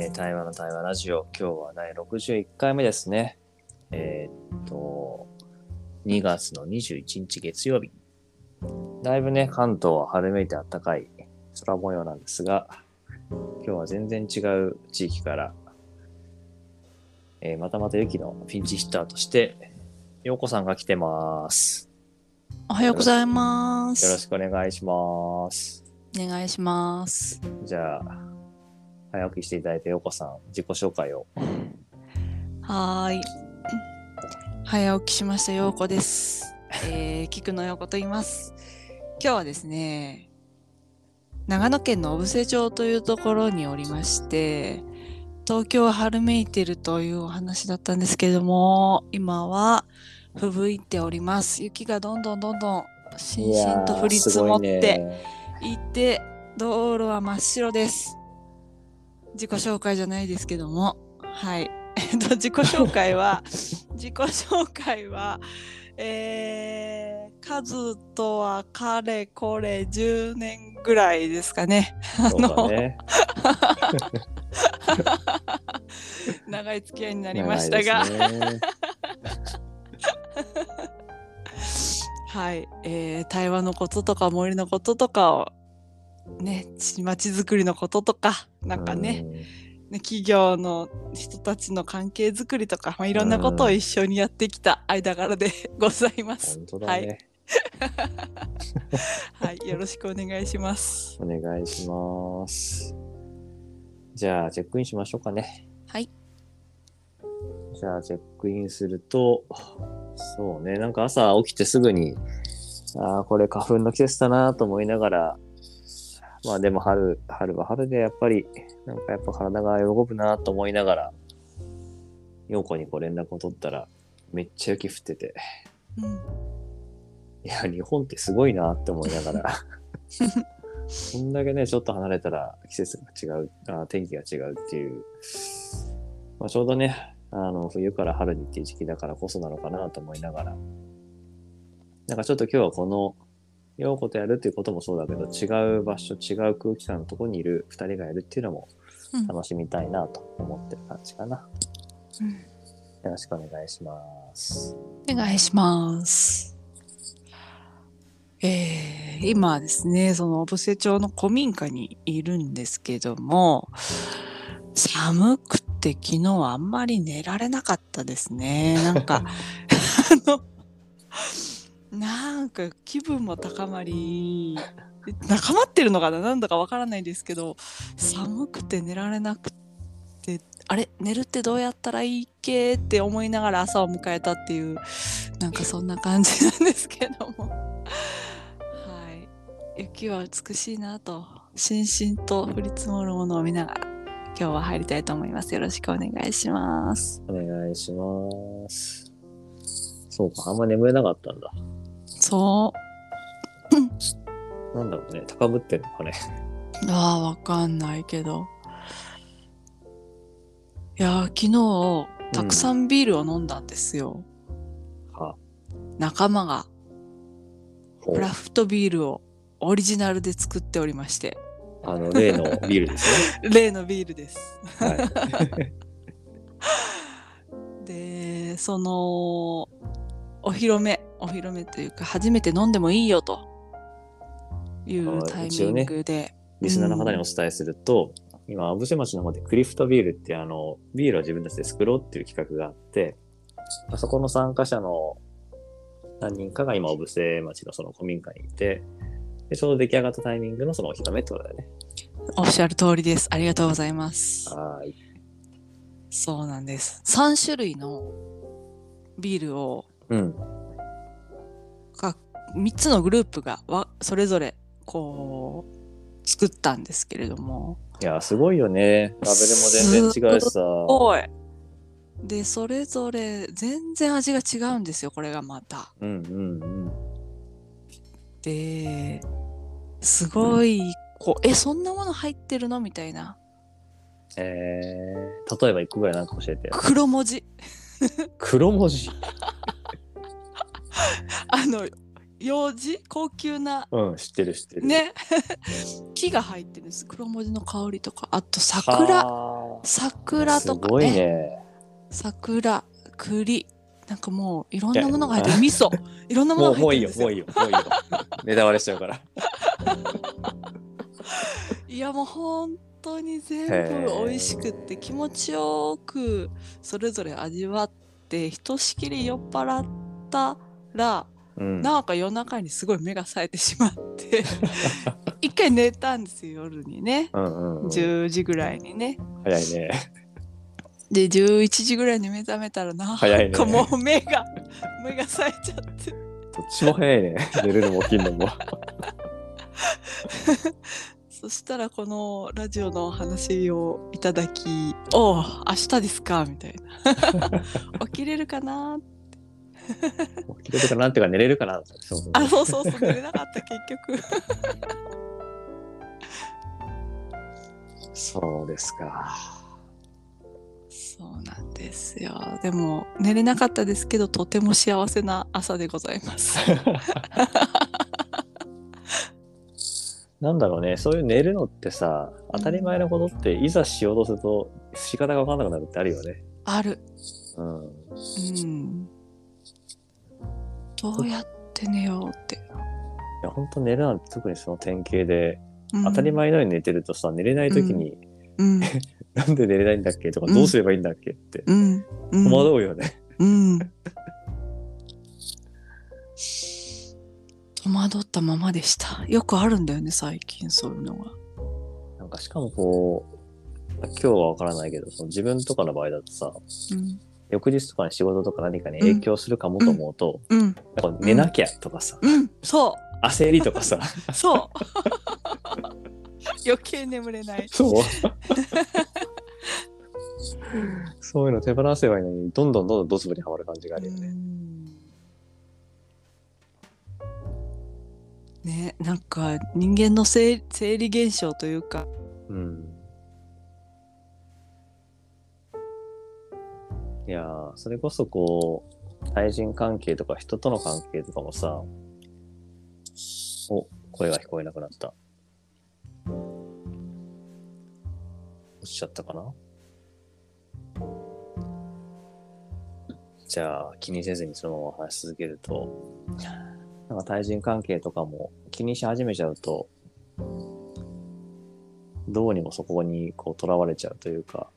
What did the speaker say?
えー、台湾の台湾ラジオ、今日は第61回目ですね。えーっと、2月の21日月曜日。だいぶね、関東は春めいて暖かい空模様なんですが、今日は全然違う地域から、えーまたまた雪のピンチヒッターとして、ようこさんが来てます。おはようございます。よろしくお願いします。お願いします。じゃあ、早起きしていただいて、ようこさん、自己紹介を。はーい。早起きしました、ようこです。えー、菊野ようこと言います。今日はですね、長野県の小布施町というところにおりまして、東京は春めいてるというお話だったんですけれども、今は吹雪いております。雪がどんどんどんどんしんしんと降り積もって、いて道路は真っ白です自己紹介じゃないですけども。はい。えっと自己紹介は 自己紹介はえー、数とはかれこれ10年ぐらいですかね。そうだね。長い付き合いになりましたが、はい、えー、対話のこととか森のこととかをね街づくりのこととかなんかね、ね、企業の人たちの関係づくりとか、まあ、いろんなことを一緒にやってきた間柄で ございまうん。す。本当だね。はい、よろしくお願いします。お願いします。じゃあ、チェックインしましょうかね。はい、じゃあ、チェックインすると、そうね、なんか朝起きてすぐに、ああ、これ花粉の季節だなと思いながら、まあでも春、春は春でやっぱり、なんかやっぱ体が喜ぶなと思いながら、陽子にこう連絡を取ったら、めっちゃ雪降ってて、うん、いや、日本ってすごいなって思いながら、こんだけね、ちょっと離れたら季節が違う、あ天気が違うっていう、まあ、ちょうどね、あの、冬から春にっていう時期だからこそなのかなと思いながら、なんかちょっと今日はこの、陽子とやるっていうこともそうだけど、違う場所、違う空気感のところにいる二人がやるっていうのもうん楽しみたいなと思ってる感じかな。うんよろしくお願いします。お願いします。えー、今はですね、その小布施町の古民家にいるんですけども、寒くて昨日はあんまり寝られなかったですね。なんか、あの、なんか気分も高まり、高まってるのかな？なんだかわからないですけど、寒くて寝られなくて、あれ？寝るってどうやったらいいっけ？って思いながら朝を迎えたっていう、なんかそんな感じなんですけども。はい。雪は美しいなと、しんしんと降り積もるものを見ながら、今日は入りたいと思います。よろしくお願いします。お願いします。そうか、あんま眠れなかったんだ。そう。なんだろうね、高ぶってんのかね。ああ、わかんないけど。いやー、昨日、たくさんビールを飲んだんですよ。は仲間がクラフトビールをオリジナルで作っておりまして、あの、例のビールです 例のビールです。ね。はい。で、その、お披露目、お披露目というか、初めて飲んでもいいよというあタイミングで、リスナーの方にお伝えすると、今、阿武瀬町の方でクリフトビールってあの、ビールを自分たちで作ろうっていう企画があって、あそこの参加者の何人かが今、小布施町のその古民家にいて、で、ちょうど出来上がったタイミングのそのお披露目ってことだよね。おっしゃる通りです。ありがとうございます。はーい。そうなんです。3種類のビールをうん。が3つのグループがわそれぞれこう作ったんですけれどもいや、すごいよね。ラベルも全然違うしさ。でそれぞれ全然味が違うんですよこれがまた。うんうんうん。ですごいこうえそんなもの入ってるのみたいなえー、例えば一個ぐらいなんか教えて。黒文字黒文字。あの用事高級なうん、知ってる知ってる。。ね木が入ってるんです黒文字の香りとかあと桜は桜あ。すごいとかねね。桜栗なんかもういろんなものが入ってる味噌いろんなものもう、もういいよが入ってるんで、すよもういいよ、もういいよ。ネタバレしちゃうから。いやもう本当に全部美味しくって気持ちよくそれぞれ味わってひとしきり酔っ払ったらうん。なんか夜中にすごい目が冴えてしまって 一回寝たんですよ夜にねうんうんうん、10時ぐらいにね早いね。で11時ぐらいに目覚めたらなん早いねかもう目が 目が冴えちゃってどっちも早いね。寝るのも起きるのも。そしたらこのラジオの話をいただき「おう明日ですか」みたいな起きれるかな？起きれるかなっていうか寝れるかな。そうそうあそうそうそう寝れなかった結局 そうですか。そうなんですよでも寝れなかったですけどとても幸せな朝でございます なんだろうね、そういう寝るのってさ、当たり前のことって、いざしようとすると、仕方が分かんなくなるってあるよね。あるうん。うんどうやって寝ようって、いや、ほんと寝るなんて特にその典型で、うん当たり前のように寝てるとさ、寝れない時に、うん なんで寝れないんだっけとか、うんどうすればいいんだっけって、戸惑うよね。うん。戸惑ったままでした。よくあるんだよね、最近そういうのが。なんかしかもこう、今日は分からないけど、その自分とかの場合だとさ、うん。翌日とかに仕事とか何かに影響するかもと思うと、うん。なんか寝なきゃとかさ、うん。そ焦りとかさ、う。そう。余計眠れない。そう。そういうの手放せばいいのに、どんどんどんどんドツボにはまる感じがあるよね。ね、なんか人間の生生理現象というか、いや、それこそこう、対人関係とか人との関係とかもさ、お、声が聞こえなくなった。落ちちゃったかな？じゃあ、気にせずにそのまま話し続けると、なんか対人関係とかも気にし始めちゃうと、どうにもそこにこう囚われちゃうというか、